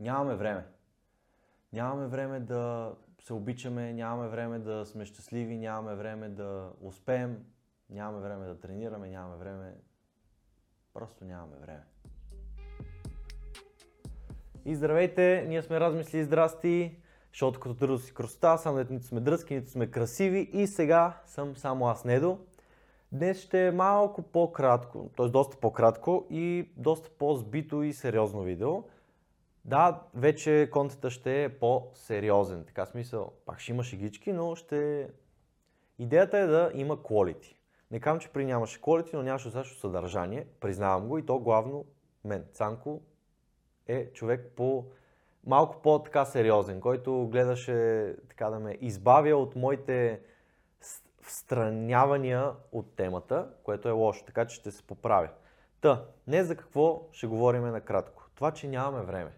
Нямаме време. Нямаме време да се обичаме, нямаме време да сме щастливи, нямаме време да успеем, нямаме време да тренираме, нямаме време. Просто нямаме време. И здравейте, ние сме размисли и здрасти, защото като трудно си красота, само дето нито сме дръзки, нито сме красиви и сега съм само аз Недо. Днес ще е малко по-кратко, т.е. доста по-кратко и доста по-збито и сериозно видео. Да, вече контента ще е по-сериозен. Така смисъл, пак ще има шегички, но ще... Идеята е да има quality. Не казвам, че при нямаше quality, но нямаше също съдържание. Признавам го и то главно мен. Цанко е човек по малко по-така сериозен, който гледаше така да ме избавя от моите встранявания от темата, което е лошо, така че ще се поправя. Та, не за какво ще говорим накратко. Това, че нямаме време.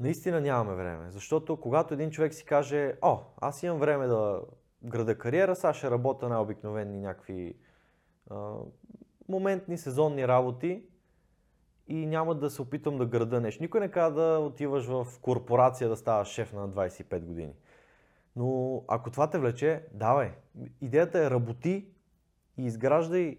Наистина нямаме време, защото когато един човек си каже, о, аз имам време да града кариера, сега ще работя на обикновени някакви а, моментни, сезонни работи и няма да се опитам да града нещо. Никой не казва да отиваш в корпорация да ставаш шеф на 25 години. Но ако това те влече, давай. Идеята е работи и изграждай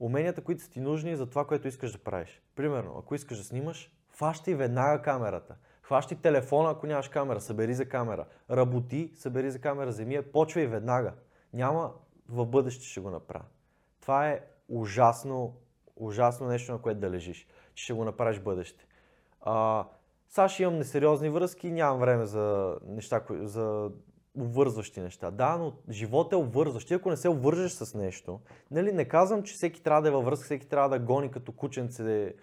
уменията, които са ти нужни за това, което искаш да правиш. Примерно, ако искаш да снимаш, фащай веднага камерата. Хващай телефона, ако нямаш камера, събери за камера. Работи, събери за камера, вземи я, почвай веднага. Няма в бъдеще ще го направя. Това е ужасно, ужасно нещо, на което да лежиш, че ще го направиш в бъдеще. А, ще имам несериозни връзки, нямам време за неща, за обвързващи неща. Да, но живот е обвързващ. Ако не се обвържеш с нещо, нали, не казвам, че всеки трябва да е във връзка, всеки трябва да гони като кученце,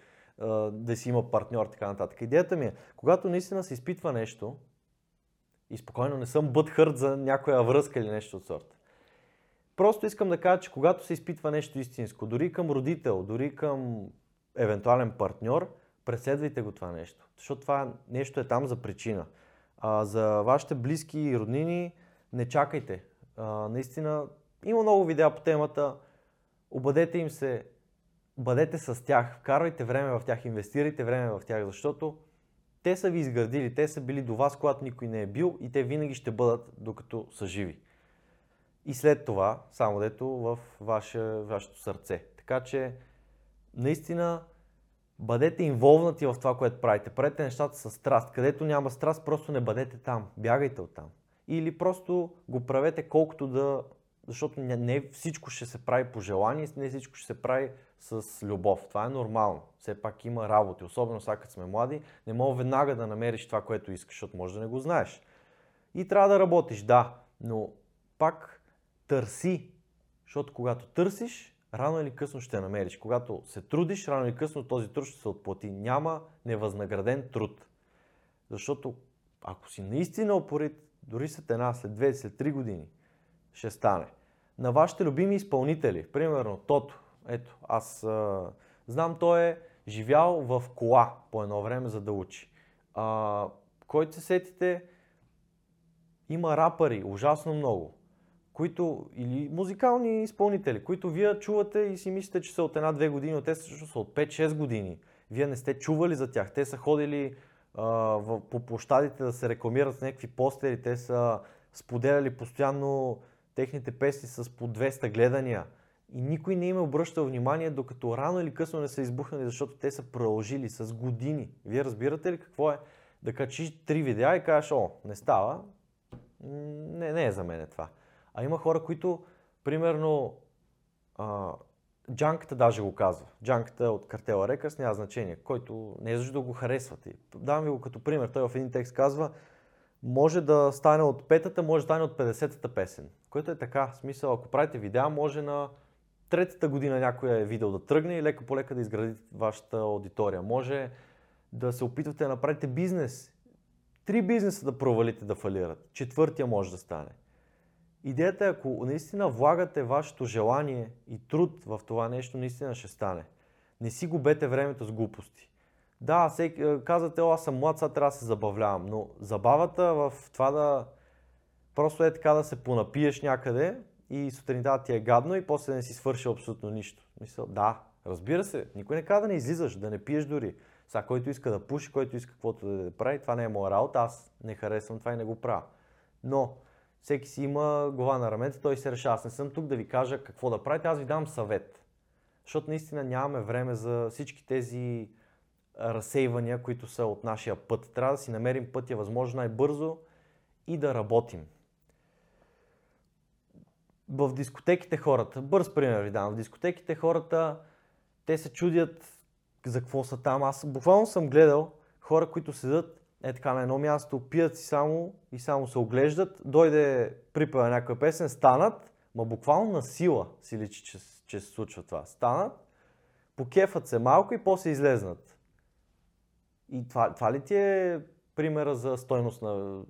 да, си има партньор, така нататък. Идеята ми е, когато наистина се изпитва нещо, и спокойно не съм бъд хърт за някоя връзка или нещо от сорта. Просто искам да кажа, че когато се изпитва нещо истинско, дори към родител, дори към евентуален партньор, преследвайте го това нещо. Защото това нещо е там за причина. А, за вашите близки и роднини не чакайте. А, наистина има много видеа по темата. Обадете им се, бъдете с тях, вкарвайте време в тях, инвестирайте време в тях, защото те са ви изградили, те са били до вас, когато никой не е бил и те винаги ще бъдат докато са живи. И след това, само дето в ваше, вашето сърце. Така че, наистина, бъдете инволвнати в това, което правите. Правете нещата с страст. Където няма страст, просто не бъдете там. Бягайте от там. Или просто го правете колкото да... Защото не всичко ще се прави по желание, не всичко ще се прави с любов. Това е нормално. Все пак има работи, особено сега като сме млади. Не мога веднага да намериш това, което искаш, защото може да не го знаеш. И трябва да работиш, да, но пак търси. Защото когато търсиш, рано или късно ще намериш. Когато се трудиш, рано или късно този труд ще се отплати. Няма невъзнаграден труд. Защото ако си наистина опорит, дори след една, след две, след три години, ще стане. На вашите любими изпълнители, примерно Тото, ето, аз а, знам, той е живял в кола по едно време, за да учи. А, който се сетите, има рапъри, ужасно много които, или музикални изпълнители, които вие чувате и си мислите, че са от една-две години, но те също са от 5-6 години. Вие не сте чували за тях. Те са ходили а, в, по площадите да се рекламират с някакви постери, те са споделяли постоянно техните песни с по 200 гледания. И никой не им е обръщал внимание, докато рано или късно не са избухнали, защото те са продължили с години. Вие разбирате ли какво е да качиш три видеа и кажеш, о, не става, не, не е за мен това. А има хора, които, примерно, а, Джанката даже го казва. Джанката от картела Рекърс няма значение, който не е защо да го харесвате. Давам ви го като пример. Той в един текст казва, може да стане от петата, може да стане от 50-та песен. Което е така. В смисъл, ако правите видеа, може на третата година някоя видео да тръгне и лека по лека да изградите вашата аудитория. Може да се опитвате да направите бизнес. Три бизнеса да провалите да фалират. Четвъртия може да стане. Идеята е, ако наистина влагате вашето желание и труд в това нещо, наистина ще стане. Не си губете времето с глупости. Да, всеки, е, казвате, аз съм млад, сега трябва да се забавлявам, но забавата в това да просто е така да се понапиеш някъде и сутринта ти е гадно и после не си свърши абсолютно нищо. Мисъл, да, разбира се, никой не казва да не излизаш, да не пиеш дори. Сега, който иска да пуши, който иска каквото да прави, това не е моя работа, аз не харесвам това и не го правя. Но всеки си има глава на рамета, той се решава. Аз не съм тук да ви кажа какво да правите, аз ви дам съвет. Защото наистина нямаме време за всички тези разсейвания, които са от нашия път. Трябва да си намерим пътя възможно най-бързо и да работим. В дискотеките хората, бърз пример ви дам, в дискотеките хората, те се чудят за какво са там. Аз буквално съм гледал хора, които седат е така на едно място, пият си само и само се оглеждат, дойде припева някаква песен, станат, ма буквално на сила си личи, че, че се случва това. Станат, покефат се малко и после излезнат. И това, това ли ти е примера за стойност на,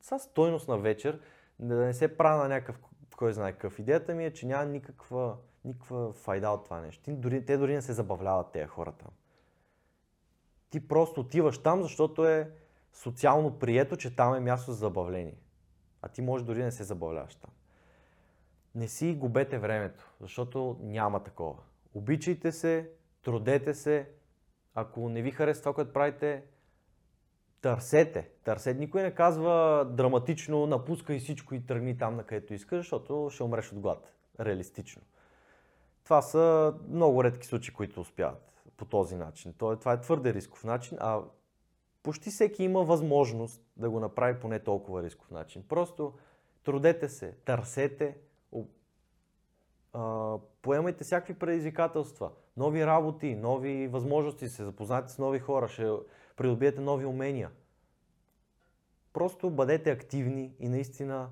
са стойност на вечер, да не се правя на някакъв, кой знае какъв. Идеята ми е, че няма никаква, никаква файда от това нещо. Те дори, те дори не се забавляват тези хора там. Ти просто отиваш там, защото е социално прието, че там е място за забавление. А ти може дори не се забавляваш там. Не си губете времето, защото няма такова. Обичайте се, трудете се. Ако не ви харесва това, което правите, търсете. Търсете. Никой не казва драматично, напускай всичко и тръгни там, на където искаш, защото ще умреш от глад. Реалистично. Това са много редки случаи, които успяват по този начин. Това е твърде рисков начин, а почти всеки има възможност да го направи по не толкова рисков начин. Просто трудете се, търсете, поемайте всякакви предизвикателства, нови работи, нови възможности, се запознате с нови хора, ще придобиете нови умения. Просто бъдете активни и наистина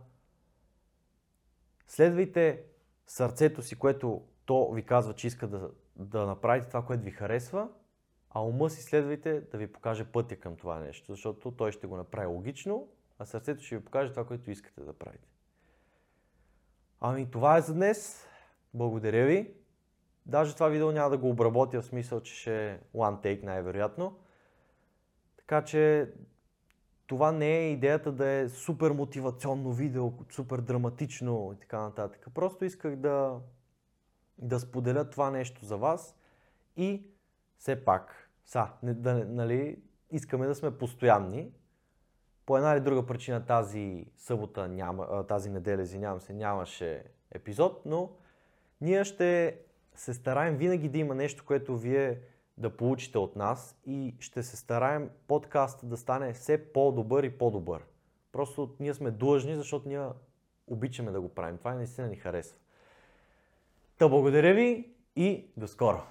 следвайте сърцето си, което то ви казва, че иска да, да направите това, което ви харесва а ума си следвайте да ви покаже пътя към това нещо, защото той ще го направи логично, а сърцето ще ви покаже това, което искате да правите. Ами това е за днес. Благодаря ви. Даже това видео няма да го обработя в смисъл, че ще е one take най-вероятно. Така че това не е идеята да е супер мотивационно видео, супер драматично и така нататък. Просто исках да, да споделя това нещо за вас и все пак са, да, нали, искаме да сме постоянни. По една или друга причина тази събота няма, тази неделя, извинявам се, нямаше епизод, но ние ще се стараем винаги да има нещо, което вие да получите от нас и ще се стараем подкаст да стане все по-добър и по-добър. Просто ние сме длъжни, защото ние обичаме да го правим. Това наистина ни харесва. Та благодаря ви и до скоро!